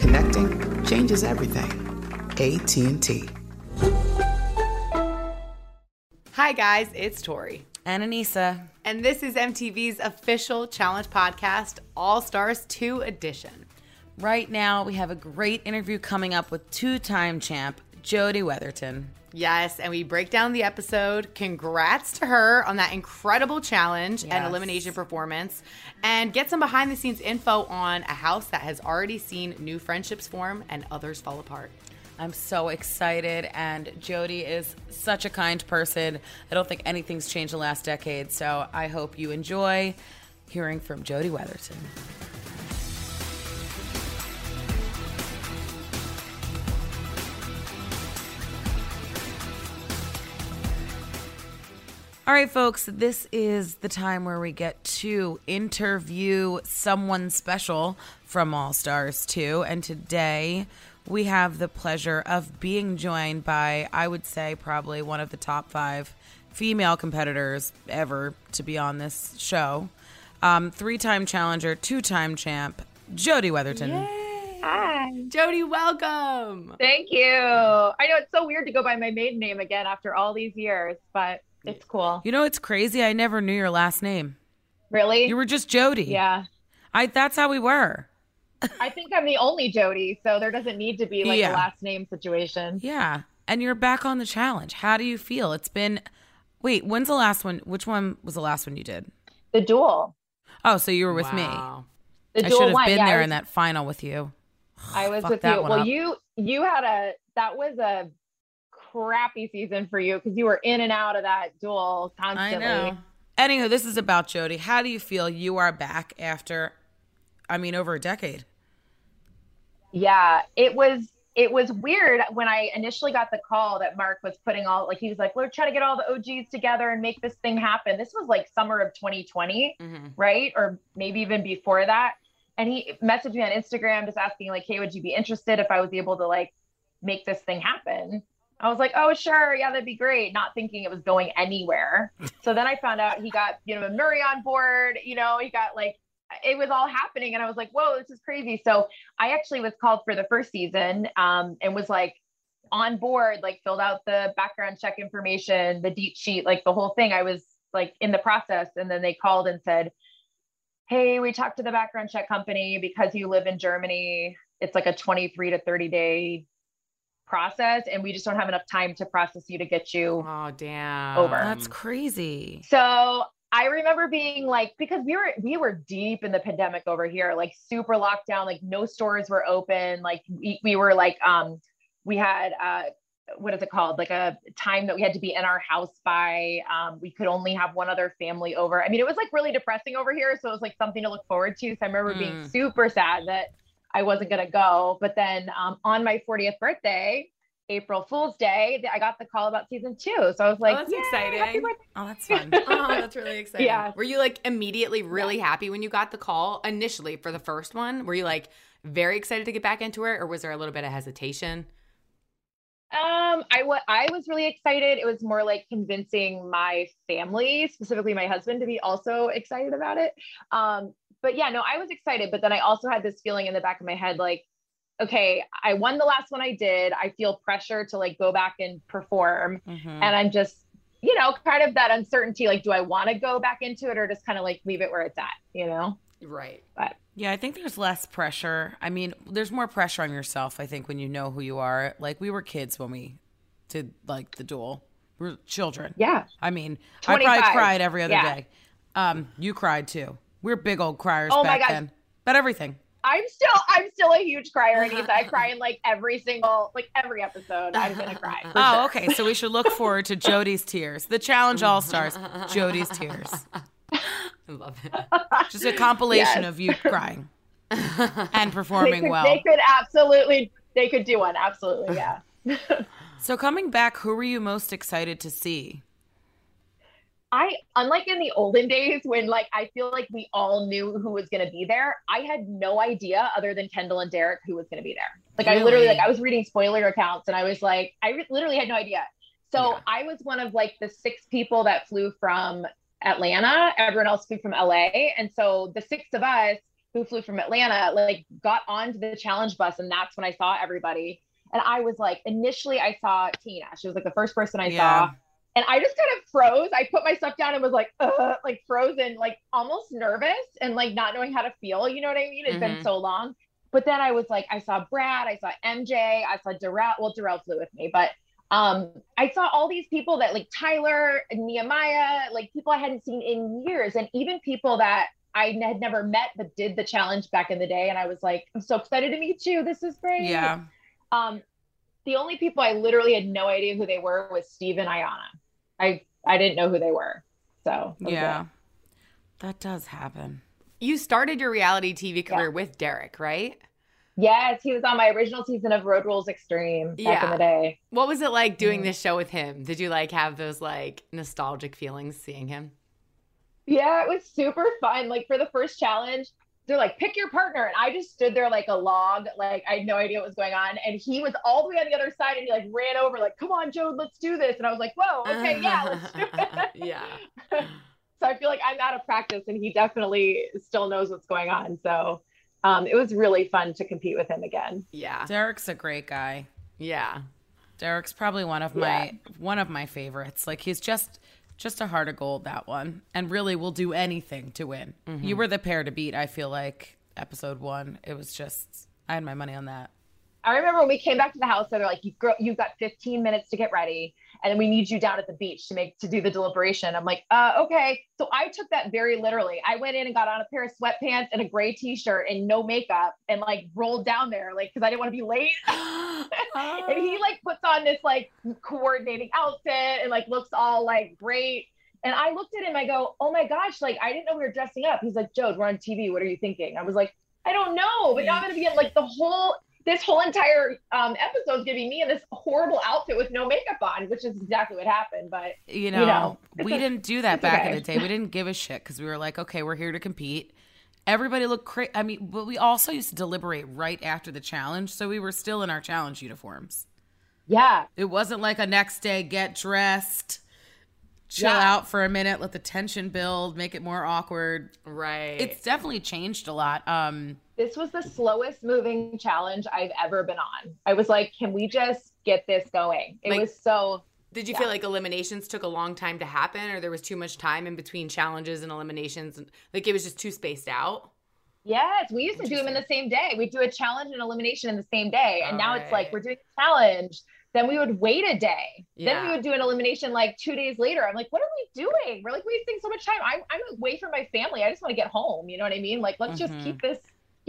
Connecting changes everything. AT&T. Hi guys, it's Tori. And Aneesa. And this is MTV's official challenge podcast, All Stars 2 Edition. Right now, we have a great interview coming up with two time champ Jodi Weatherton. Yes, and we break down the episode. Congrats to her on that incredible challenge and elimination performance, and get some behind the scenes info on a house that has already seen new friendships form and others fall apart. I'm so excited, and Jodi is such a kind person. I don't think anything's changed the last decade, so I hope you enjoy hearing from Jodi Weatherton. All right, folks, this is the time where we get to interview someone special from All Stars 2. And today we have the pleasure of being joined by, I would say, probably one of the top five female competitors ever to be on this show. Um, Three time challenger, two time champ, Jodi Weatherton. Hi. Jodi, welcome. Thank you. I know it's so weird to go by my maiden name again after all these years, but it's cool. You know, it's crazy. I never knew your last name. Really? You were just Jodi. yeah. I, that's how we were. I think I'm the only Jodi, so there doesn't need to be like Yeah. a last name situation. Yeah. And you're back on the challenge. How do you feel? It's been wait, when's the last one? Which one was the last one you did? The duel. Oh, so you were with Wow. The me. I duel should have one. been yeah, there was, in that final with you. I was Fuck with you. Well, up. you you had a that was a crappy season for you because you were in and out of that duel constantly. I know. Anywho, this is about Jodi. How do you feel you are back after I mean over a decade? Yeah, it was it was weird when I initially got the call that Mark was putting all like he was like, we're trying to get all the OGs together and make this thing happen. This was like summer of 2020, Mm-hmm. right? Or maybe even before that. And he messaged me on Instagram just asking like, hey, would you be interested if I was able to like make this thing happen? I was like, oh sure, yeah, that'd be great. Not thinking it was going anywhere. so then I found out he got you know Murray on board. You know, he got like it was all happening, and I was like, whoa, this is crazy. So I actually was called for the first season um, and was like on board, like filled out the background check information, the deep sheet, like the whole thing. I was like in the process. And then they called and said, Hey, we talked to the background check company because you live in Germany. It's like a 23 to 30 day process. And we just don't have enough time to process you to get you. Oh, damn. Over. That's crazy. So I remember being like, because we were we were deep in the pandemic over here, like super locked down, like no stores were open. Like we, we were like um we had uh what is it called? Like a time that we had to be in our house by. Um, we could only have one other family over. I mean, it was like really depressing over here. So it was like something to look forward to. So I remember being Mm. super sad that I wasn't gonna go. But then um, on my 40th birthday, April Fool's Day, I got the call about season two. So I was like, that's "Yay, happy exciting. birthday." Oh, that's fun. oh, that's really exciting. Yeah. Were you like immediately really happy when you got the call initially for the first one? Were you like very excited to get back into it, or was there a little bit of hesitation? Um, I wa- I was really excited. It was more like convincing my family, specifically my husband, to be also excited about it. Um, but yeah, no, I was excited. But then I also had this feeling in the back of my head, like, okay, I won the last one I did. I feel pressure to like go back and perform, Mhm. and I'm just, you know, kind of that uncertainty. Like, do I want to go back into it or just kind of like leave it where it's at? You know? Right. But Yeah, I think there's less pressure. I mean, there's more pressure on yourself, I think, when you know who you are. Like, we were kids when we did, like, the duel. We are children. yeah, I mean, I probably cried every other Yeah. day. Um, you cried too. We are big old criers Oh my back God. then. But everything. I'm still I'm still a huge crier, Anita. I cry in like every single like every episode. I'm gonna cry. Oh, sure. okay. So we should look forward to Jodi's tears. The Challenge All Stars, Jodi's tears. I love it. Just a compilation Yes. of you crying and They performing could, well. they could absolutely they could do one. Absolutely, yeah. So coming back, who were you most excited to see? I unlike in the olden days when like I feel like we all knew who was going to be there. I had no idea other than Kendal and Derek who was going to be there. Like I literally like I was reading spoiler accounts and I was like I re- literally had no idea. So Yeah. I was one of like the six people that flew from Atlanta. Everyone else flew from LA, and so the six of us who flew from Atlanta like got onto the challenge bus, and that's when I saw everybody. And I was like, initially I saw Tina. She was like the first person I Yeah. saw and I just kind of froze. I put my stuff down and was like, uh, like frozen, like almost nervous and like not knowing how to feel. You know what I mean? It's been Mhm. so long. But then I was like, I saw Brad, I saw MJ, I saw Darrell. Well, Darrell flew with me, but um, I saw all these people that like Tyler, Nehemiah, like people I hadn't seen in years, and even people that I had never met but did the challenge back in the day. And I was like, I'm so excited to meet you. This is great. Yeah. Um, the only people I literally had no idea who they were was Steve and Ayana. I I didn't know who they were. So that Yeah. it. That does happen. You started your reality TV career Yeah. with Derek, right? Yes, he was on my original season of Road Rules Extreme back in the day. What was it like doing Mhm. this show with him? Did you like have those like nostalgic feelings seeing him? Yeah, it was super fun. Like for the first challenge, they're like, pick your partner. And I just stood there like a log, like I had no idea what was going on. And he was all the way on the other side and he like ran over, like, come on, Joe, let's do this. And I was like, whoa, okay, yeah, let's do it. yeah. so I feel like I'm out of practice and he definitely still knows what's going on. So um, it was really fun to compete with him again. Yeah. Derek's a great guy. Yeah. Derek's probably one of my one of my favorites. Like he's just just a heart of gold that one, and really will do anything to win. Mm-hmm. You were the pair to beat. I feel like episode one. It was just I had my money on that. I remember when we came back to the house, they're like, you girl, you've got 15 minutes to get ready. And then we need you down at the beach to make, to do the deliberation. I'm like, uh, okay. So I took that very literally. I went in and got on a pair of sweatpants and a gray t-shirt and no makeup and like rolled down there, like, cause I didn't want to be late. and he like puts on this like coordinating outfit and like looks all like great. And I looked at him, I go, oh my gosh, like I didn't know we were dressing up. He's like, Jode, we're on TV. What are you thinking? I was like, I don't know, but now I'm gonna be in like the whole this whole entire um episode is gonna be me in this horrible outfit with no makeup on, which is exactly what happened. But You know, know, we didn't do that it's back in the day. We didn't give a shit because we were like, okay, we're here to compete. Everybody looked crazy. I mean, but we also used to deliberate right after the challenge, so we were still in our challenge uniforms. yeah, It wasn't like a next day get dressed, chill Yeah. out for a minute, let the tension build, make it more awkward. Right. It's definitely changed a lot. Um, this was the slowest moving challenge I've ever been on. I was like, can we just get this going? It Like- was so Did you Yeah. feel like eliminations took a long time to happen, or there was too much time in between challenges and eliminations? and Like it was just too spaced out. Yes, we used to do them in the same day. We'd do a challenge and elimination in the same day. And now it's like we're doing a challenge. Then we would wait a day. Then we would do an elimination like two days later. I'm like, what are we doing? We're like wasting so much time. I'm, I'm away from my family. I just want to get home. You know what I mean? Like, let's just Mhm. keep this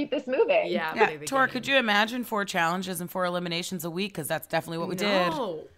keep this moving. Yeah. yeah, play Tor, could you imagine four challenges and four eliminations a week? Because that's definitely what we did.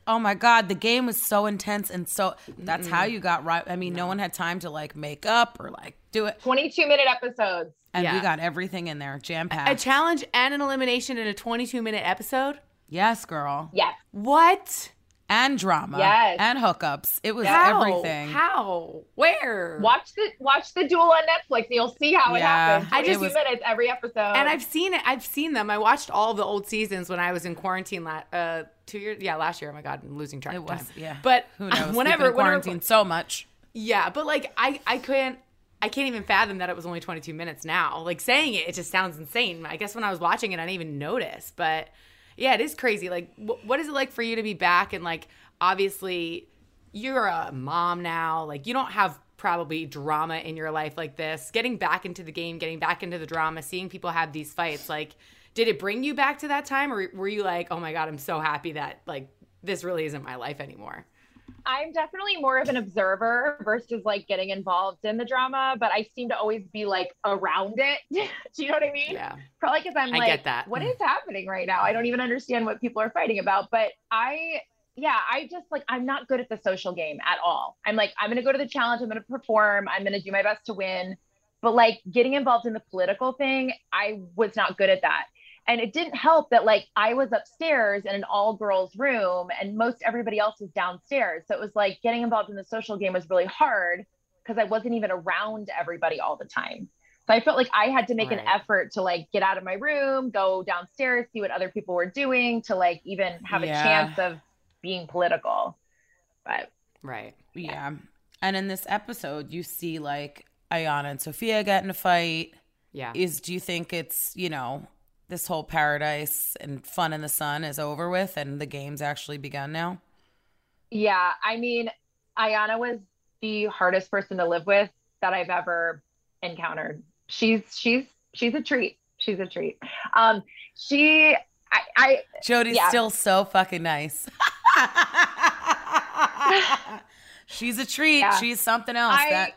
Oh my God, the game was so intense and so that's how mm-hmm. you got right. I mean, no. one had time to like make up or like do it. 22 minute episodes. And we got everything in there, jam packed. A packed. challenge and an elimination in a 22 minute episode? yes, girl. Yes. What? And drama. Yes. And hookups. It was How? everything. How? Where? Watch the watch the duel on Netflix you'll see how it Yeah, happens. I 22 just- minutes every episode. And I've seen it. I've seen them. I watched all the old seasons when I was in quarantine. La- uh, two years. Yeah, last year. Oh my god, I'm losing track It of was, yeah. But Who knows? We've been Whenever, in whenever, quarantine so much. Yeah, but like I, I couldn't. I can't even fathom that it was only 22 minutes now. Like saying it, it just sounds insane. I guess when I was watching it, I didn't even notice. But yeah, it is crazy. Like, wh- what is it like for you to be back? And like, obviously, you're a mom now. Like, you don't have probably drama in your life like this, getting back into the game, getting back into the drama, seeing people have these fights, like did it bring you back to that time or were you like, "Oh my god, I'm so happy that like this really isn't my life anymore?" I'm definitely more of an observer versus like getting involved in the drama, but I seem to always be like around it. Do you know what I mean? Yeah. Probably because I'm I like, get that. what is mm. happening right now? I don't even understand what people are fighting about. But I, yeah, I just like, I'm not good at the social game at all. I'm like, I'm going to go to the challenge. I'm going to perform. I'm going to do my best to win. But like getting involved in the political thing, I was not good at that. And it didn't help that like I was upstairs in an all girls room and most everybody else was downstairs. So it was like getting involved in the social game was really hard because I wasn't even around everybody all the time. So I felt like I had to make an effort to like get out of my room, go downstairs, see what other people were doing to like even have Yeah. a chance of being political. But Right. Yeah. And in this episode, you see like Ayana and Sophia get in a fight. Yeah. Is do you think it's, you know, this whole paradise and fun in the sun is over with and the game's actually begun now? yeah, I mean, Ayana was the hardest person to live with that I've ever encountered. She's she's she's a treat. She's a treat. Um, she I, I Jodi's Yeah. still so fucking nice. She's a treat. Yeah. She's something else. I, that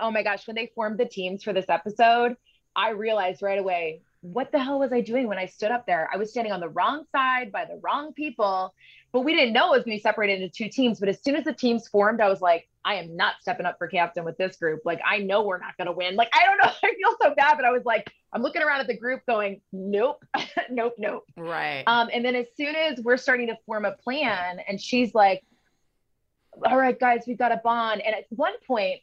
oh my gosh, when they formed the teams for this episode, I realized right away, what the hell was I doing when I stood up there? I was standing on the wrong side by the wrong people, but we didn't know it was going to be separated into two teams. But as soon as the teams formed, I was like, I am not stepping up for captain with this group. Like, I know we're not going to win. Like, I don't know. I feel so bad, but I was like, I'm looking around at the group going, nope, nope, nope. Right. Um, and then as soon as we're starting to form a plan, and she's like, "All right, guys, we've got a bond." And at one point,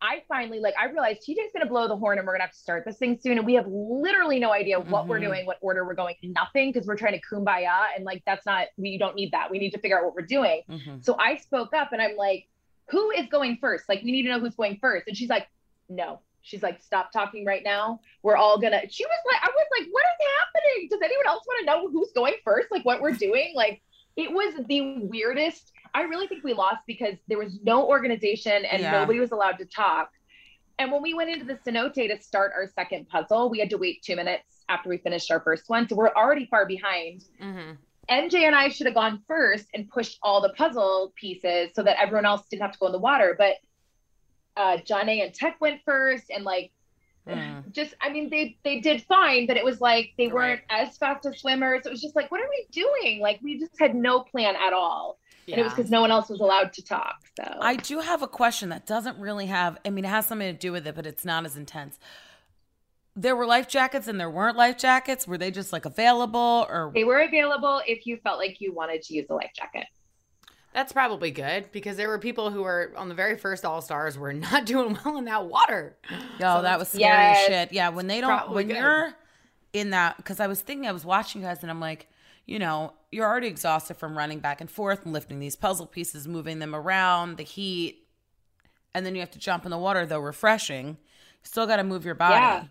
I finally like I realized TJ's gonna blow the horn, and we're gonna have to start this thing soon. And we have literally no idea what we're Mhm. doing, what order we're going, nothing, because we're trying to kumbaya, and like that's not we don't need that. We need to figure out what we're doing. Mhm. So I spoke up, and I'm like, "Who is going first? Like, we need to know who's going first. And she's like, "No." She's like, stop talking right now. We're all gonna. She was like, I was like, what is happening? Does anyone else want to know who's going first? Like what we're doing? Like it was the weirdest. I really think we lost because there was no organization and Yeah. nobody was allowed to talk. And when we went into the cenote to start our second puzzle, we had to wait two minutes after we finished our first one. So we're already far behind. hmm MJ and I should have gone first and pushed all the puzzle pieces so that everyone else didn't have to go in the water. But uh, Jonna and Tech went first, and like Mm. just I mean they they did fine, but it was like they weren't Right. as fast as swimmers. It was just like, what are we doing? Like we just had no plan at all, and it was because no one else was allowed to talk. So I do have a question that doesn't really have, I mean, it has something to do with it, but it's not as intense. There were life jackets and there weren't life jackets. Were they just like available or? they were available if you felt like you wanted to use a life jacket. That's probably good because there were people who were on the very first All Stars were not doing well in that water. Yo, So that was scary Yes. shit. Yeah, when they don't, when good. you're in that, because I was thinking, I was watching you guys, and I'm like, you know, you're already exhausted from running back and forth and lifting these puzzle pieces, moving them around, the heat, and then you have to jump in the water, though refreshing. You still got to move your body. Yeah.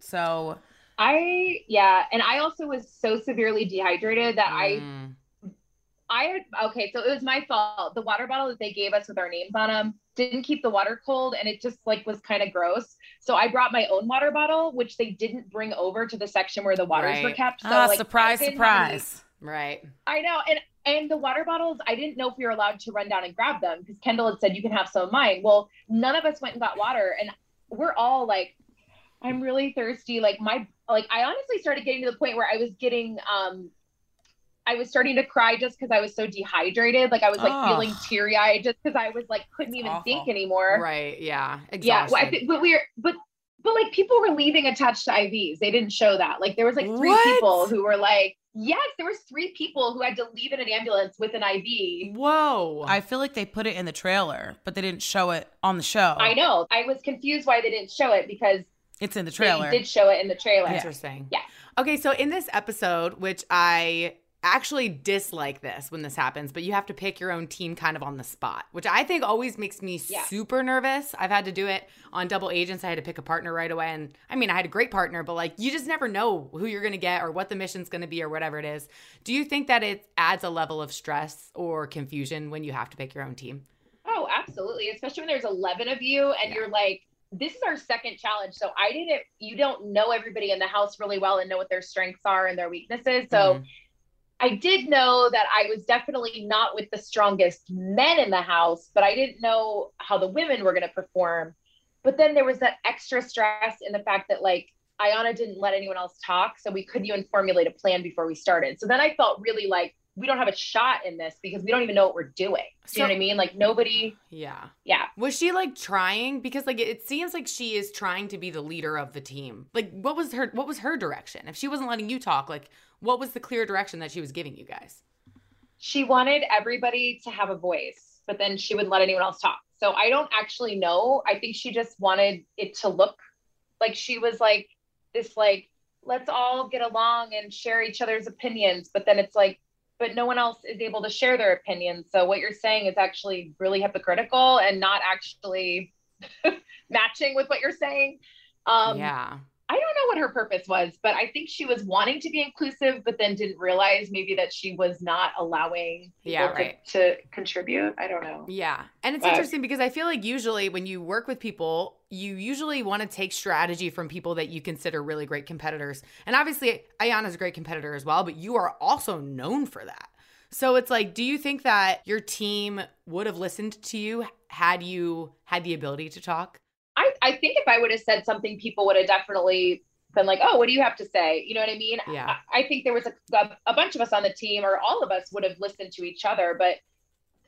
So, I yeah, and I also was so severely dehydrated that I Mm. I had okay, so it was my fault. The water bottle that they gave us with our names on them didn't keep the water cold, and it just like was kind of gross. So I brought my own water bottle, which they didn't bring over to the section where the waters were kept. So ah, like, surprise, I didn't have any- surprise. Right. I know, and and the water bottles, I didn't know if we were allowed to run down and grab them because Kendal had said you can have some of mine. Well, none of us went and got water, and we're all like, I'm really thirsty. Like my like I honestly started getting to the point where I was getting um I was starting to cry just because I was so dehydrated. Like I was like Oh. feeling teary eyed just because I was like couldn't even Awful. think anymore. Right. Yeah. Exactly. Yeah, well, I Exhausted. think, but we're but but like people were leaving attached to IVs. They didn't show that. Like there was like three What? people who were like, yes, there was three people who had to leave in an ambulance with an IV. Whoa. I feel like they put it in the trailer, but they didn't show it on the show. I know. I was confused why they didn't show it because It's in the trailer. they did show it in the trailer. Interesting. Yeah. Okay, so in this episode, which I actually dislike this when this happens, but you have to pick your own team kind of on the spot, which I think always makes me Yeah. super nervous. I've had to do it on Double Agents. I had to pick a partner right away. And I mean, I had a great partner, but like you just never know who you're going to get or what the mission's going to be or whatever it is. Do you think that it adds a level of stress or confusion when you have to pick your own team? Oh, absolutely. Especially when there's 11 of you and you're like, this is our second challenge. So I didn't, you don't know everybody in the house really well and know what their strengths are and their weaknesses. So Mhm. I did know that I was definitely not with the strongest men in the house, but I didn't know how the women were going to perform. But then there was that extra stress in the fact that like Ayana didn't let anyone else talk. So we couldn't even formulate a plan before we started. So then I felt really like we don't have a shot in this because we don't even know what we're doing. Do you know what I mean? Like nobody, Yeah. yeah. Was she like trying because like it seems like she is trying to be the leader of the team. Like what was her what was her direction? If she wasn't letting you talk, like what was the clear direction that she was giving you guys? she wanted everybody to have a voice, but then she wouldn't let anyone else talk. So I don't actually know. I think she just wanted it to look like she was like this, like, let's all get along and share each other's opinions. But then it's like, but no one else is able to share their opinions. So what you're saying is actually really hypocritical and not actually matching with what you're saying. Um, yeah. I don't know what her purpose was, but I think she was wanting to be inclusive, but then didn't realize maybe that she was not allowing people Yeah, to, to contribute. I don't know. Yeah. And it's But- interesting because I feel like usually when you work with people, you usually want to take strategy from people that you consider really great competitors. And obviously, Ayana's a great competitor as well, but you are also known for that. So it's like, do you think that your team would have listened to you had you had the ability to talk? I, think if I would have said something, people would have definitely been like, oh, what do you have to say? You know what I mean? Yeah. I, I think there was a, a, a bunch of us on the team, or all of us would have listened to each other. But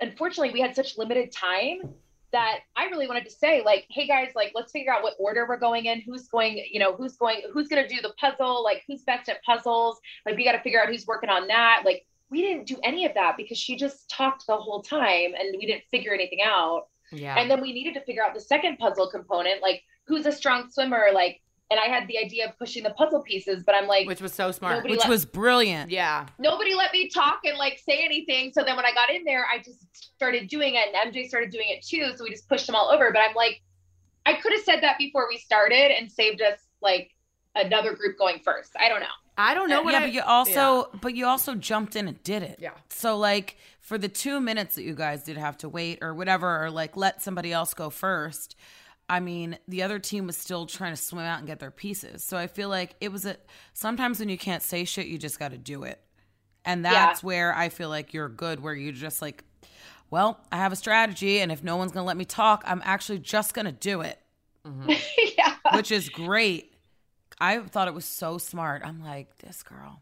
unfortunately, we had such limited time that I really wanted to say, like, hey guys, like, let's figure out what order we're going in, who's going, you know, who's going, who's going to do the puzzle, like, who's best at puzzles. Like, we got to figure out who's working on that. Like, we didn't do any of that because she just talked the whole time and we didn't figure anything out. Yeah. And then we needed to figure out the second puzzle component, like who's a strong swimmer, like. And I had the idea of pushing the puzzle pieces, but I'm like, Which was so smart. Which let- was brilliant. yeah. nobody let me talk and like say anything. So then when I got in there, I just started doing it, and MJ started doing it too. So we just pushed them all over. But I'm like, I could have said that before we started and saved us like another group going first. I don't know. I don't know uh, what yeah, I, but you also but you also jumped in and did it. Yeah. So like for the two minutes that you guys did have to wait or whatever, or like let somebody else go first. I mean, the other team was still trying to swim out and get their pieces. So I feel like it was a sometimes when you can't say shit, you just got to do it. And that's where I feel like you're good, where you just like, well, I have a strategy, and if no one's gonna let me talk, I'm actually just gonna do it, mm-hmm. yeah. which is great. I thought it was so smart. I'm like, this girl,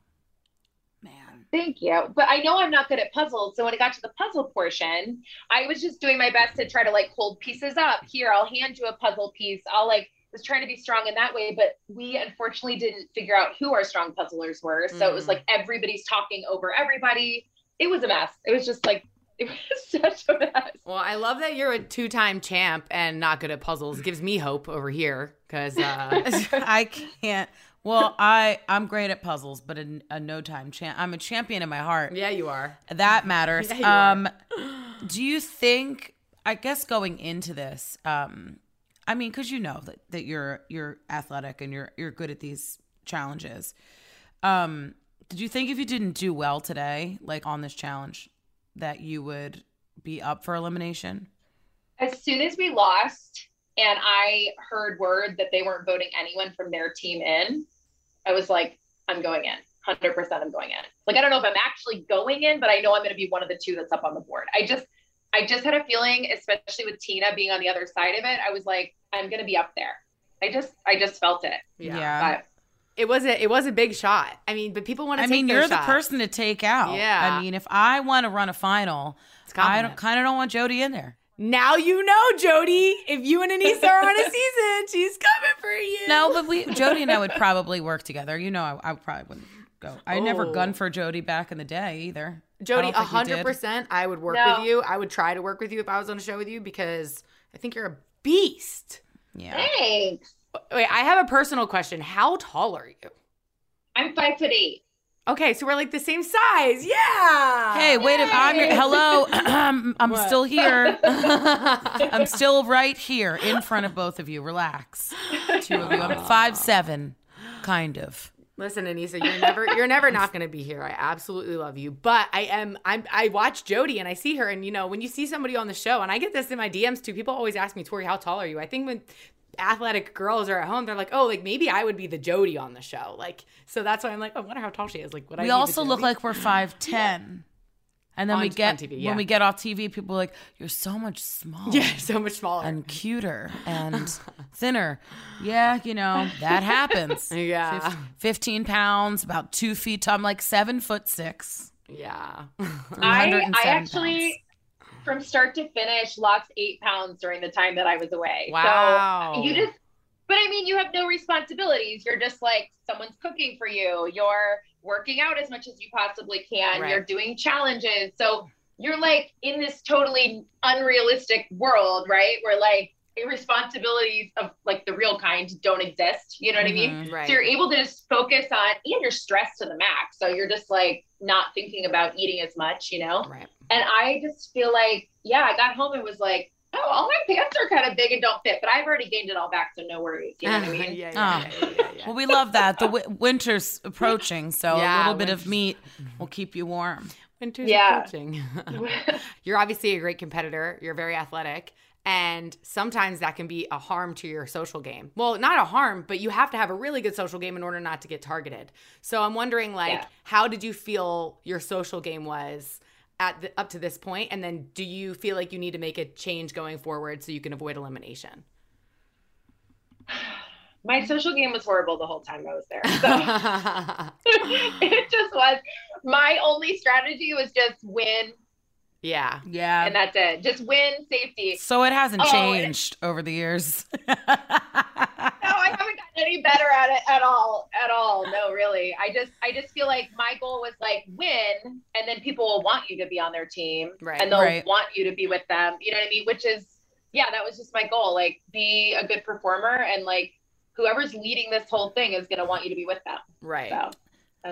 man. Thank you. But I know I'm not good at puzzles. So when it got to the puzzle portion, I was just doing my best to try to like hold pieces up. Here, I'll hand you a puzzle piece. I'll like was trying to be strong in that way, but we unfortunately didn't figure out who our strong puzzlers were. So it was Mm. like everybody's talking over everybody. It was a mess. It was just like it was such a mess. Well, I love that you're a two-time champ and not good at puzzles. Gives me hope over here because uh, I can't. Well, I I'm great at puzzles, but a, a no time champ. I'm a champion in my heart. yeah, you are. That matters. Yeah, you are. um, do you think? I guess going into this, um, I mean, because you know that, that you're you're athletic and you're you're good at these challenges. Um, did you think if you didn't do well today, like on this challenge, that you would be up for elimination? As soon as we lost and I heard word that they weren't voting anyone from their team in, I was like, I'm going in. 100% I'm going in. Like, I don't know if I'm actually going in, but I know I'm going to be one of the two that's up on the board. I just, I just had a feeling, especially with Tina being on the other side of it, I was like, I'm going to be up there. I just, I just felt it. Yeah. But It was a it was a big shot. I mean, but people want to I take mean, their you're the person to take out. Yeah. I mean, if I want to run a final, I don't kind of don't want Jodi in there. Now you know, Jodi. If you and Aneesa are on a season, she's coming for you. No, but we Jodi and I would probably work together. You know, I, I probably wouldn't go. I never Oh. gunned for Jodi back in the day either. Jodi, don't think we hundred did. percent. I would work No. with you. I would try to work with you if I was on a show with you because I think you're a beast. Yeah. thanks. Wait, I have a personal question. How tall are you? I'm five foot eight. Okay, so we're like the same size. Yeah. Hey, wait! If I'm your, hello, I'm What? still here. I'm still right here in front of both of you. Relax, two of you. I'm five seven, kind of. Listen, Aneesa, you're never you're never not going to be here. I absolutely love you, but I am I'm I watch Jodi and I see her, and you know when you see somebody on the show, and I get this in my DMs too. People always ask me, Tori, how tall are you? I think when athletic girls are at home, they're like, oh, like maybe I would be the Jodi on the show. Like, so that's why I'm like, oh, I wonder how tall she is. Like, what I? We be the also look like we're five ten. And then On- we get TV, yeah. when we get off TV, people are like, "You're so much smaller." yeah, so much smaller. and cuter and thinner. Yeah, you know, that happens. Yeah. Fif- 15 pounds, about two feet tall. I'm like seven foot six. yeah, I, I actually, from start to finish, lost eight pounds during the time that I was away. Wow. So you just, but I mean, you have no responsibilities. You're just like someone's cooking for you. You're working out as much as you possibly can. Right. You're doing challenges. So you're like in this totally unrealistic world, right? Where like responsibilities of like the real kind don't exist. You know what I mean? Mm-hmm. right. So you're able to just focus on, and you're stressed to the max. So you're just like not thinking about eating as much, you know? right. And I just feel like, yeah, I got home and was like, oh, all my pants are kind of big and don't fit, but I've already gained it all back. So no worries. You know what I mean? yeah, yeah, Oh. yeah, yeah, yeah. Well, we love that. The w- winter's approaching, so Yeah, a little bit of winter's- meat will keep you warm. Winter's Yeah. approaching. You're obviously a great competitor. You're very athletic. And sometimes that can be a harm to your social game. Well, not a harm, but you have to have a really good social game in order not to get targeted. So I'm wondering, like, Yeah. how did you feel your social game was at the, up to this point? And then do you feel like you need to make a change going forward so you can avoid elimination? my social game was horrible the whole time I was there. So it just was. My only strategy was just win, yeah. Yeah. and that's it. Just win safety. so it hasn't Oh, and- changed over the years. No, I haven't gotten any better at it at all. At all. No, really. I just I just feel like my goal was like win and then people will want you to be on their team. Right. And they'll Right. want you to be with them. You know what I mean? Which is yeah, that was just my goal. Like be a good performer and like whoever's leading this whole thing is gonna want you to be with them. Right. So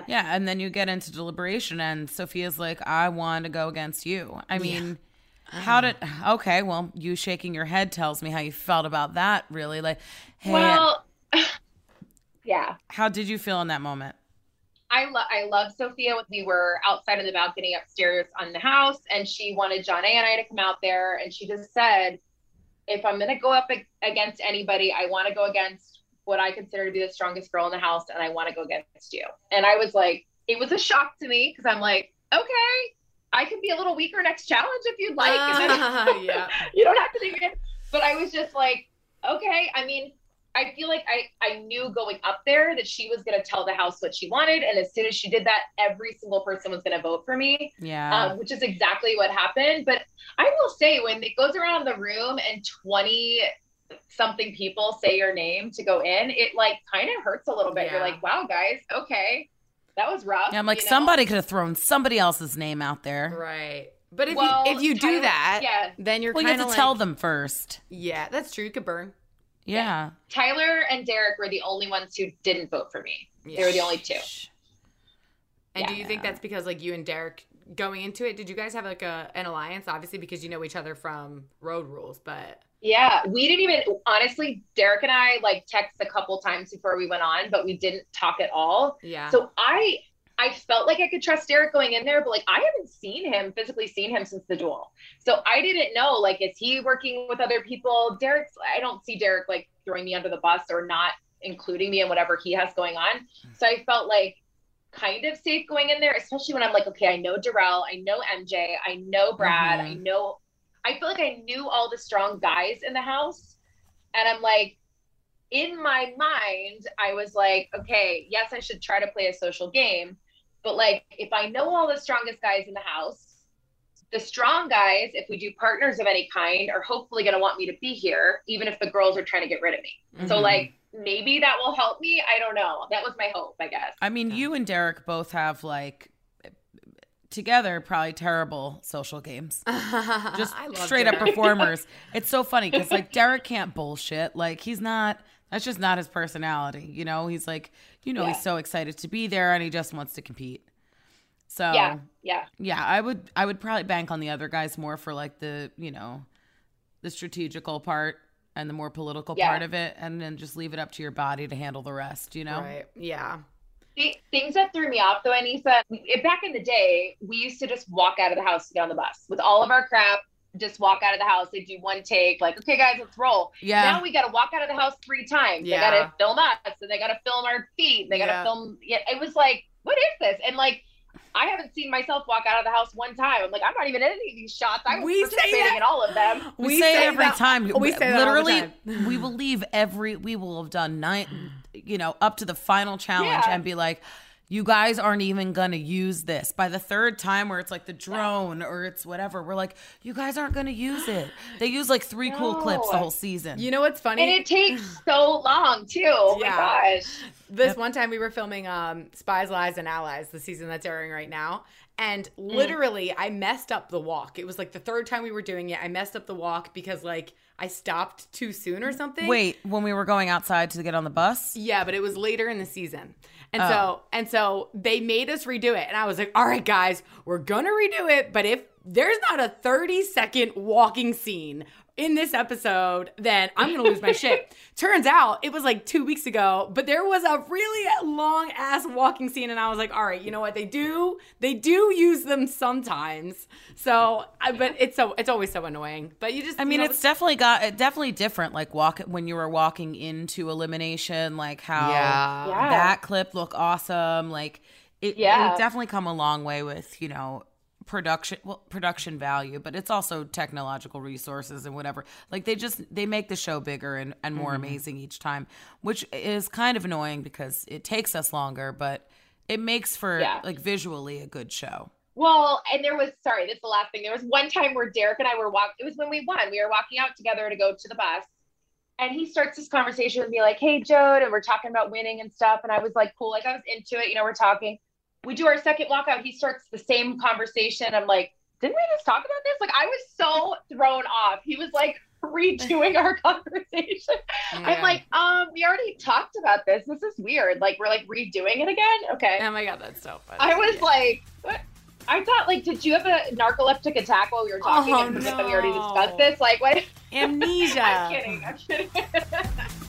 yeah, and then you get into deliberation, and Sophia's like, "I want to go against you." I mean, how did? Okay, well, you shaking your head tells me how you felt about that. Really, like, hey, well yeah. how did you feel in that moment? I love I love Sophia. We were outside in the balcony upstairs on the house, and she wanted Jonna and I to come out there, and she just said, "If I'm going to go up against anybody, I want to go against what I consider to be the strongest girl in the house, and I want to go against you." And I was like, it was a shock to me because I'm like, okay, I can be a little weaker next challenge if you'd like. Then- yeah. you don't have to think it. But I was just like, okay. I mean, I feel like I, I knew going up there that she was going to tell the house what she wanted. And as soon as she did that, every single person was going to vote for me, Yeah, um, which is exactly what happened. But I will say, when it goes around the room and 20 something people say your name to go in, it like kind of hurts a little bit. You're like, wow, guys, okay. That was rough. yeah. I'm like, you know? somebody could have thrown somebody else's name out there. Right. But if Well, you if you do Tyler- that, yeah. then you're Well, you have to like, tell them first. Yeah, that's true. You could burn. Yeah. Tyler and Derek were the only ones who didn't vote for me. They were the only two. And do you think that's because like you and Derek going into it, did you guys have like a an alliance? Obviously because you know each other from Road Rules, but Yeah, we didn't even honestly. Derek and I like text a couple times before we went on, but we didn't talk at all. yeah. So I I felt like I could trust Derek going in there, but like I haven't seen him physically seen him since the duel. So I didn't know like is he working with other people? Derek's I don't see Derek like throwing me under the bus or not including me in whatever he has going on. So I felt like kind of safe going in there, especially when I'm like, okay, I know Darrell, I know MJ, I know Brad, I mm-hmm. know I feel like I knew all the strong guys in the house. And I'm like, in my mind, I was like, okay, yes, I should try to play a social game. But like, if I know all the strongest guys in the house, the strong guys, if we do partners of any kind, are hopefully going to want me to be here, even if the girls are trying to get rid of me. So, Mhm. like, maybe that will help me. I don't know. That was my hope, I guess. I mean, you and Derek both have like together probably terrible social games. Just straight up performers. It's so funny because like Derek can't bullshit. Like he's not. That's just not his personality. You know, he's like, you know, Yeah. he's so excited to be there and he just wants to compete. So Yeah. Yeah. yeah, I would I would probably bank on the other guys more for like the you know the strategical part and the more political Yeah. part of it, and then just leave it up to your body to handle the rest. You know. Right. Yeah. Things that threw me off though, Aneesa, back in the day, we used to just walk out of the house to get on the bus with all of our crap, just walk out of the house. They do one take, like, okay, guys, let's roll. Yeah. Now we got to walk out of the house three times. Yeah. They got to film us, and they got to film our feet. They got to Yeah. film. Yeah, it was like, what is this? And like, I haven't seen myself walk out of the house one time. I'm like, I'm not even in any of these shots. I was We say participating in all of them. We, We say, say every that- time. we say that all the literally. time. we leave every. We will have done nine. You know, up to the final challenge, Yeah. and be like, "You guys aren't even gonna use this." By the third time, where it's like the drone or it's whatever, we're like, "You guys aren't gonna use it." They use like three cool clips the whole season. You know what's funny? And it takes so long too. Oh Yeah. my gosh. this one time we were filming um Spies, Lies, and Allies, the season that's airing right now. And Mm. literally I messed up the walk. It was like the third time we were doing it. I messed up the walk because like I stopped too soon or something. Wait, when we were going outside to get on the bus, Yeah, but it was later in the season. And Oh. so and so they made us redo it. And I was like, all right, guys, we're gonna redo it. But if there's not a 30 second walking scene in this episode, then I'm gonna lose my shit. Turns out it was like two weeks ago, but there was a really long ass walking scene, and I was like, all right, you know what? They do they do use them sometimes. So I but it's so it's always so annoying. But you just I mean, you know, it's definitely got it definitely different. Like walk when you were walking into elimination, like how Yeah. Yeah. that clip look awesome. Like it, Yeah. it definitely come a long way with you know production well production value but it's also technological resources and whatever like they just they make the show bigger and, and more mm-hmm. amazing each time which is kind of annoying because it takes us longer but it makes for Yeah. like visually a good show Well, and there was sorry, this is the last thing. There was one time where Derek and I were walking. It was when we won. We were walking out together to go to the bus, and he starts this conversation with me like, "Hey, Jode," and we're talking about winning and stuff. And I was like, "Cool." Like I was into it. You know, we're talking. We do our second walkout. He starts the same conversation. I'm like, "Didn't we just talk about this?" Like I was so thrown off. He was like redoing our conversation. I'm like, um, we already talked about this. This is weird. Like we're like redoing it again. Okay. Oh my god, that's so funny. I was Yeah. like, what? I thought, like, did you have a narcoleptic attack while we were talking Oh, and that we already discussed this? Like, what? amnesia. I'm kidding. I'm kidding.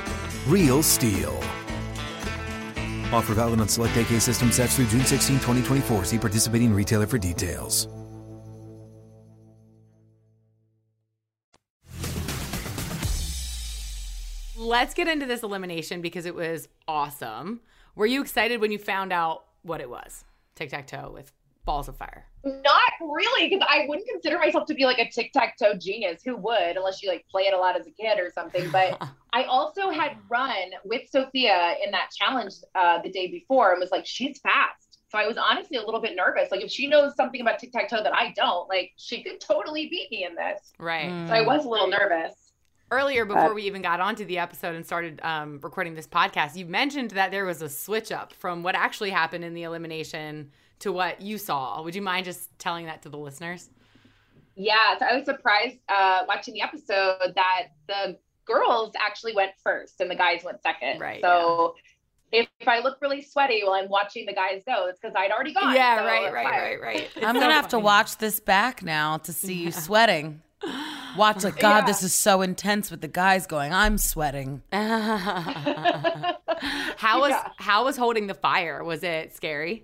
Real STIHL. Offer valid on select AK system sets through June 16, 2024. See participating retailer for details. Let's get into this elimination because it was awesome. Were you excited when you found out what it was? Tic tac toe with balls of fire. Not really, because I wouldn't consider myself to be like a tic tac toe genius. Who would, unless you like play it a lot as a kid or something? But I also had run with Sophia in that challenge uh, the day before and was like, she's fast. So I was honestly a little bit nervous. Like, if she knows something about tic tac toe that I don't, like, she could totally beat me in this. Right. So I was a little nervous. Earlier, before we even got onto the episode and started um, recording this podcast, you mentioned that there was a switch up from what actually happened in the elimination to what you saw. Would you mind just telling that to the listeners? Yeah, so I was surprised uh, watching the episode that the girls actually went first and the guys went second. Right, So if, if I look really sweaty while I'm watching the guys go, it's because I'd already gone. yeah, So right, it's right, right, right. I'm so gonna have to watch this back now to see you sweating. Watch like God, Yeah. this is so intense with the guys going. I'm sweating. How was Yeah. how was holding the fire? Was it scary?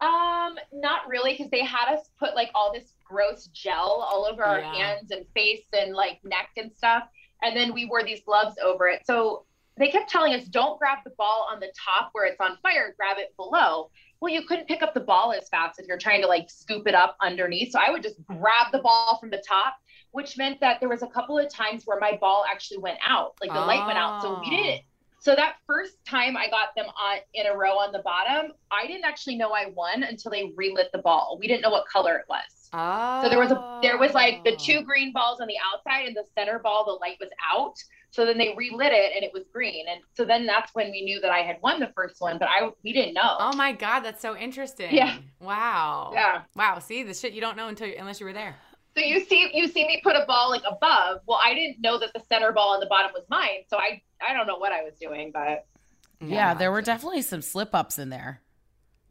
Um, not really, because they had us put like all this gross gel all over our Yeah. hands and face and like neck and stuff. And then we wore these gloves over it. So they kept telling us, don't grab the ball on the top where it's on fire, grab it below. Well, you couldn't pick up the ball as fast if you're trying to like scoop it up underneath. So I would just grab the ball from the top, which meant that there was a couple of times where my ball actually went out, like the light went out. So we Oh. didn't so that first time I got them on in a row on the bottom, I didn't actually know I won until they relit the ball. We didn't know what color it was. Oh. So there was a there was like the two oh. green balls on the outside and the center ball, the light was out. So then they relit it and it was green. And so then that's when we knew that I had won the first one, but I we didn't know. Oh my god, that's so interesting. Yeah. Wow. Yeah. Wow. See, the shit you don't know until unless you were there. So you see you see me put a ball like above. Well, I didn't know that the center ball on the bottom was mine. So I I don't know what I was doing, but Yeah, there were definitely some slip ups in there.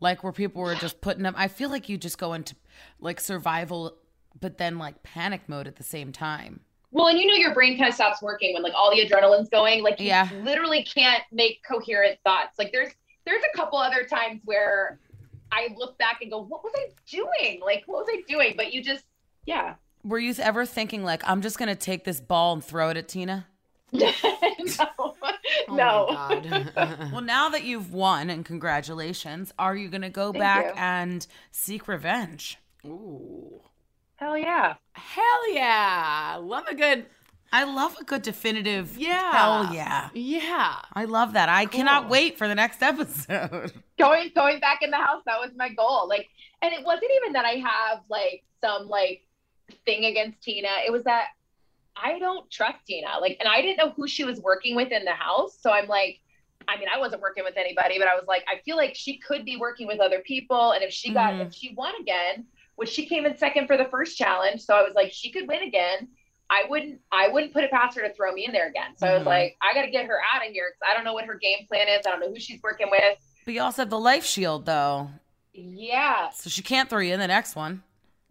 Like where people were just putting them. I feel like you just go into like survival, but then like panic mode at the same time. Well, and you know your brain kind of stops working when like all the adrenaline's going. Like you Yeah. literally can't make coherent thoughts. Like there's there's a couple other times where I look back and go, what was I doing? Like what was I doing? But you just yeah. Were you ever thinking like I'm just gonna take this ball and throw it at Tina? no. Oh no. god. Well, now that you've won and congratulations, are you gonna go Thank back you. and seek revenge? Ooh. Hell yeah. Hell yeah. Love a good I love a good definitive. Yeah. Hell yeah. Yeah. I love that. I cannot wait for the next episode. Going going back in the house, that was my goal. Like and it wasn't even that I have like some like thing against Tina. It was that I don't trust Tina. Like, and I didn't know who she was working with in the house. So I'm like, I mean, I wasn't working with anybody, but I was like, I feel like she could be working with other people. And if she got, Mhm. if she won again, which she came in second for the first challenge, so I was like, she could win again. I wouldn't, I wouldn't put it past her to throw me in there again. So I was Mhm. like, I got to get her out of here because I don't know what her game plan is. I don't know who she's working with. But you also have the life shield though. Yeah, So she can't throw you in the next one.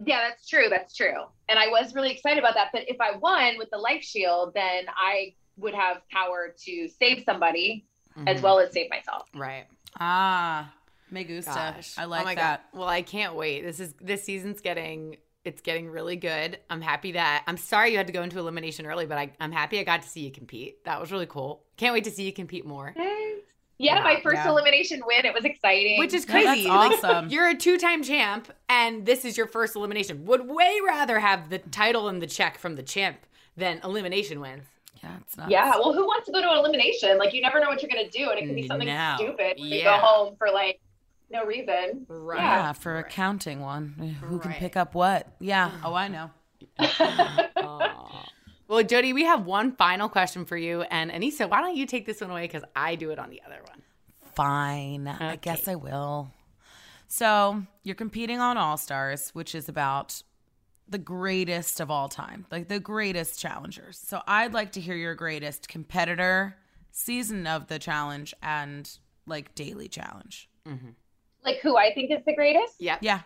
Yeah, that's true. That's true. And I was really excited about that. But if I won with the life shield, then I would have power to save somebody as well as save myself. Right. Ah, me gusta. Gosh. I like oh my that. God. Well, I can't wait. This is this season's getting it's getting really good. I'm happy that I'm sorry you had to go into elimination early, but I, I'm happy I got to see you compete. That was really cool. Can't wait to see you compete more. Yeah, my first Yeah. elimination win. It was exciting. Which is Yeah, that's crazy. Like, awesome. you're a two-time champ, and this is your first elimination. Would way rather have the title and the check from the champ than elimination wins. Yeah, it's not. yeah. Well, who wants to go to an elimination? Like you never know what you're gonna do, and it could be mm, something No. stupid when you Yeah. go home for like no reason. Right. Yeah, for a counting one. Who can pick up what? Yeah. Oh, I know. Aw. Well, Jodi, we have one final question for you, and Aneesa, why don't you take this one away because I do it on the other one. Fine. I guess I will. So you're competing on All Stars, which is about the greatest of all time, like the greatest challengers. So I'd like to hear your greatest competitor, season of the challenge, and like daily challenge. Mm-hmm. Like who I think is the greatest. Yeah. Yeah.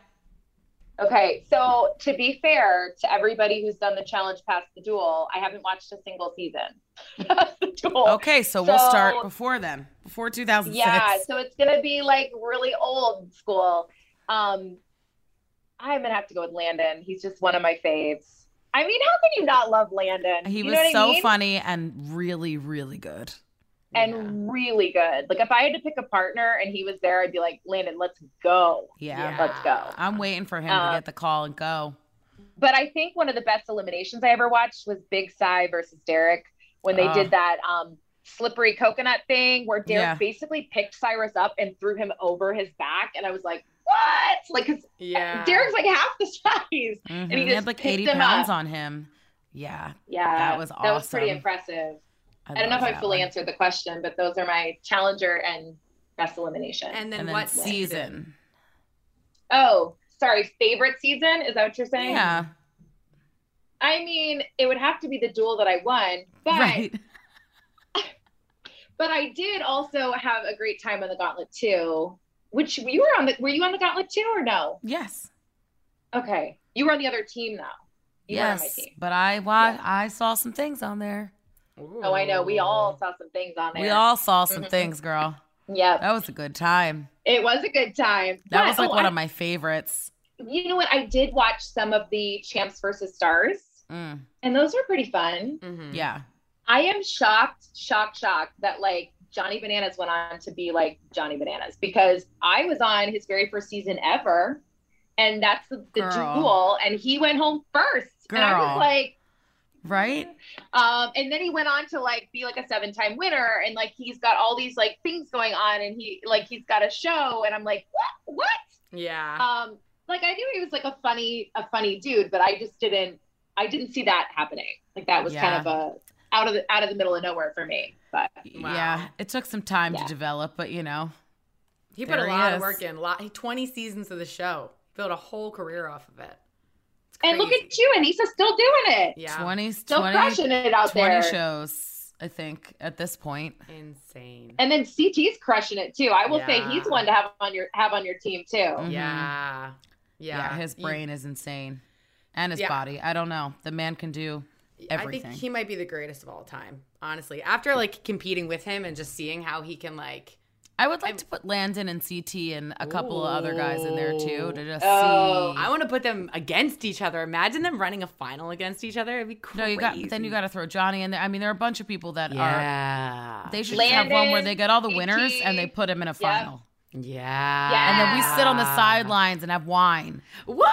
Okay, so to be fair to everybody who's done the challenge past the duel, I haven't watched a single season. the duel. Okay, so, we'll start before then, before 2006. Yeah, so it's gonna be like really old school. Um, I'm gonna have to go with Landon. He's just one of my faves. I mean, how can you not love Landon? he You was so I mean? funny and really, really good. And really good. Like if I had to pick a partner and he was there, I'd be like, Landon, let's go. Yeah. Let's go. I'm waiting for him Uh, to get the call and go. But I think one of the best eliminations I ever watched was Big Cy versus Derek when they Ah. did that um slippery coconut thing where Derek Yeah. basically picked Cyrus up and threw him over his back. And I was like, what? Like, 'cause Yeah. Derek's like half the size. Mhm. he he, just had like 80 pounds up. on him. Yeah. Yeah. That was awesome. That was pretty impressive. I, I, don't know if I fully one. answered the question, but those are my challenger and best elimination. And then And then what season? oh, sorry, favorite season? Is that what you're saying? Yeah. I mean, it would have to be the duel that I won, but Right. but I did also have a great time on the Gauntlet too. Which you were on the were you on the Gauntlet too or no? Yes. Okay, you were on the other team though. You were on my yes, team. but I wa- I saw some things on there. Oh, I know. We all saw some things on there. We all saw some Mhm. things, girl. Yep. That was a good time. It was a good time. That But- was like oh, one I- of my favorites. You know what? I did watch some of the Champs versus Stars, Mm, and those were pretty fun. Mhm. yeah. I am shocked, shocked, shocked that like Johnny Bananas went on to be like Johnny Bananas because I was on his very first season ever, and that's the, the Girl. duel, and he went home first, and I was like, Right? um, and then he went on to like be like a seven-time winner, and like he's got all these like things going on, and he like he's got a show, and I'm like, what, what? Yeah. Um, like I knew he was like a funny, a funny dude, but I just didn't, I didn't see that happening. Like that was kind of a out of the out of the middle of nowhere for me. But Wow. Yeah. It took some time Yeah. to develop, but you know. he put a there he lot of work in. Lot, 20 seasons of the show. Built a whole career off of it. It's and look at you, Aneesa's still doing it. Yeah. 20, Still 20, crushing it out 20 there. shows, I think, at this point. Insane. And then CT's crushing it too. I will say he's one to have on your have on your team too. Mhm. Yeah. Yeah. Yeah, his You- brain is insane. And his Yeah. body. I don't know. The man can do I everything. think he might be the greatest of all time, honestly. After like competing with him and just seeing how he can like I would like to put Landon and CT and a couple of other guys in there too to just Oh, see. I want to put them against each other. Imagine them running a final against each other. It'd be crazy. no, you got. Then you got to throw Johnny in there. I mean, there are a bunch of people that are. Yeah. They should just have one where they get all the winners CT, and they put them in a final, yeah. yeah. and then we sit on the sidelines and have wine. Whoa!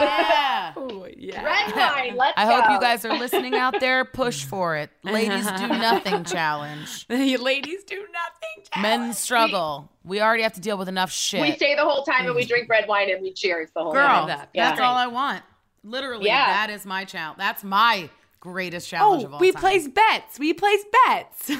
Yeah. Oh, yeah. red wine. Let's I hope you guys are listening out there. Push for it. Ladies do nothing challenge. ladies do nothing. Challenge. Men struggle. We already have to deal with enough shit. We stay the whole time and we mm. drink red wine and we cheers the whole Girl, time. that. Yeah. that's all I want. Literally, Yeah. that is my challenge. That's my greatest oh, challenge of Oh, all we time. place bets. We place bets.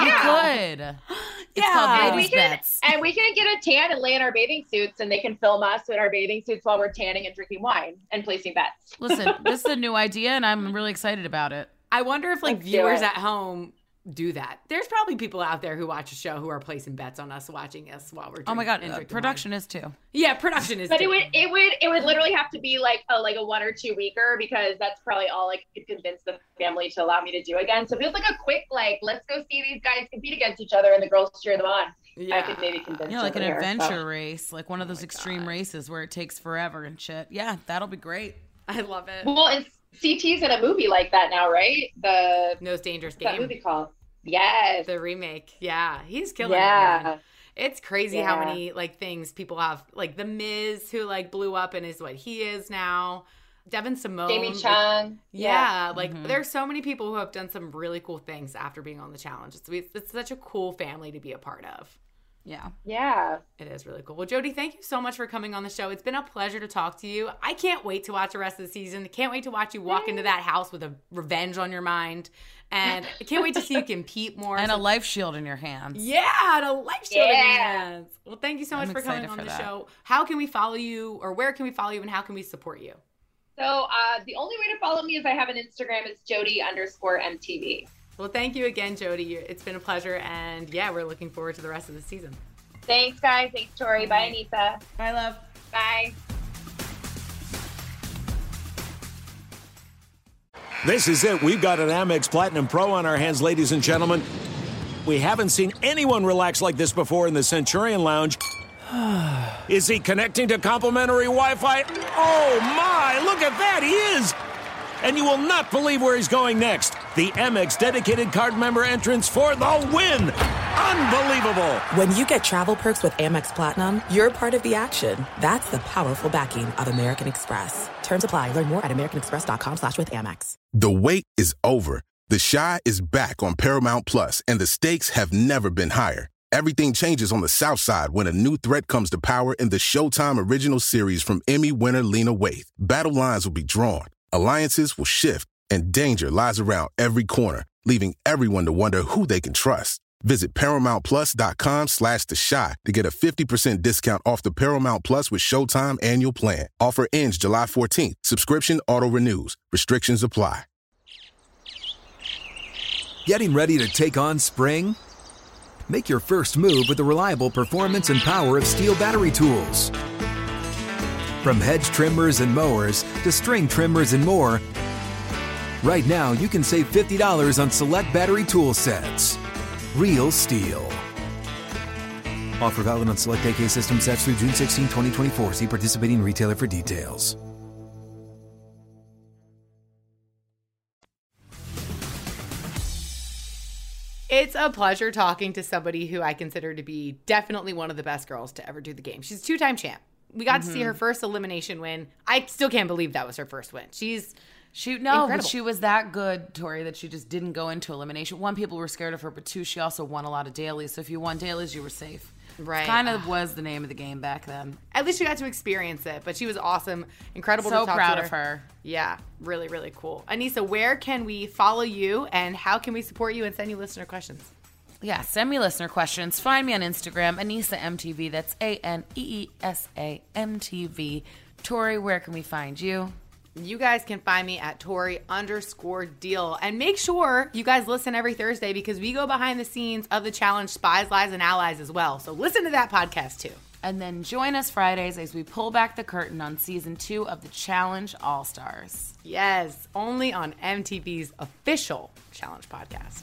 We Yeah. could. It's Yeah. And we can bets. and we can get a tan and lay in our bathing suits and they can film us in our bathing suits while we're tanning and drinking wine and placing bets. Listen, this is a new idea, and I'm really excited about it. I wonder if like Let's viewers at home do that. There's probably people out there who watch a show who are placing bets on us watching us while we're. Oh my god, uh, drinking production is too. Yeah, production is. But it would it would it would literally have to be like a like a one or two weeker because that's probably all I could convince the family to allow me to do again. So if it was like a quick like let's go see these guys compete against each other and the girls cheer them on. Yeah. I could maybe convince. Yeah, like an over here, so. adventure race, like one of those extreme races where it takes forever and shit. Yeah, that'll be great. I love it. Well, and CT's in a movie like that now, right? The Most dangerous what's that game. movie called? Yes. The remake. Yeah, he's killing it. yeah. man. It's crazy how many like things people have. Like the Miz, who like blew up and is what he is now. Devyn Simone. Jamie like, Chung. Yeah, like Mhm. there's so many people who have done some really cool things after being on the challenge. It's, it's such a cool family to be a part of. Yeah. Yeah. It is really cool. Well, Jodi, thank you so much for coming on the show. It's been a pleasure to talk to you. I can't wait to watch the rest of the season. Can't wait to watch you walk into that house with a revenge on your mind. And I can't wait to see you compete more. And So- a life shield in your hands. yeah, and a life shield in your Yeah. hands. Well, thank you so much I'm for coming on for the that. show. How can we follow you, or where can we follow you, and how can we support you? So uh, the only way to follow me is I have an Instagram. It's Jodi underscore MTV. Well, thank you again, Jodi. It's been a pleasure, and yeah, we're looking forward to the rest of the season. Thanks, guys. Thanks, Tori. Bye, Aneesa. Bye, love. Bye. This is it. We've got an Amex Platinum Pro on our hands, ladies and gentlemen. We haven't seen anyone relax like this before in the Centurion Lounge. Is he connecting to complimentary Wi Fi? Oh my, look at that, he is! And you will not believe where he's going next. The Amex dedicated card member entrance for the win! Unbelievable! When you get travel perks with Amex Platinum, you're part of the action. That's the powerful backing of American Express. Terms apply. Learn more at americanexpress.com slash with Amex. The wait is over. The Chi is back on Paramount Plus, and the stakes have never been higher. Everything changes on the South Side when a new threat comes to power in the Showtime original series from Emmy winner Lena Waithe. Battle lines will be drawn, alliances will shift, and danger lies around every corner, leaving everyone to wonder who they can trust. Visit ParamountPlus.com slash The Chi to get a 50% discount off the Paramount Plus with Showtime annual plan. Offer ends July 14th. Subscription auto-renews. Restrictions apply. Getting ready to take on spring? Make your first move with the reliable performance and power of STIHL battery tools. From hedge trimmers and mowers to string trimmers and more, right now you can save $50 on select battery tool sets. Real STIHL. Offer valid on select AK system sets through June 16, 2024. See participating retailer for details. It's a pleasure talking to somebody who I consider to be definitely one of the best girls to ever do the game. She's a two time champ. We got to see her mm-hmm. first elimination win. I still can't believe that was her first win. She's She no, Incredible. she was that good, Tori, that she just didn't go into elimination. One, people were scared of her, but two, she also won a lot of dailies. So if you won dailies, you were safe. Right. Kind of ah. was the name of the game back then. at least she got to experience it, but she was awesome. Incredible So to talk proud to of her. Yeah, really, really cool. Aneesa, where can we follow you and how can we support you and send you listener questions? Yeah, send me listener questions. Find me on Instagram, Aneesa MTV. That's A N E E S A M T V. Tori, where can we find you? You guys can find me at Tori underscore deal. And make sure you guys listen every Thursday because we go behind the scenes of the challenge Spies, Lies, and Allies as well. So listen to that podcast too. And then join us Fridays as we pull back the curtain on season two of the Challenge All Stars. Yes, only on MTV's official challenge podcast.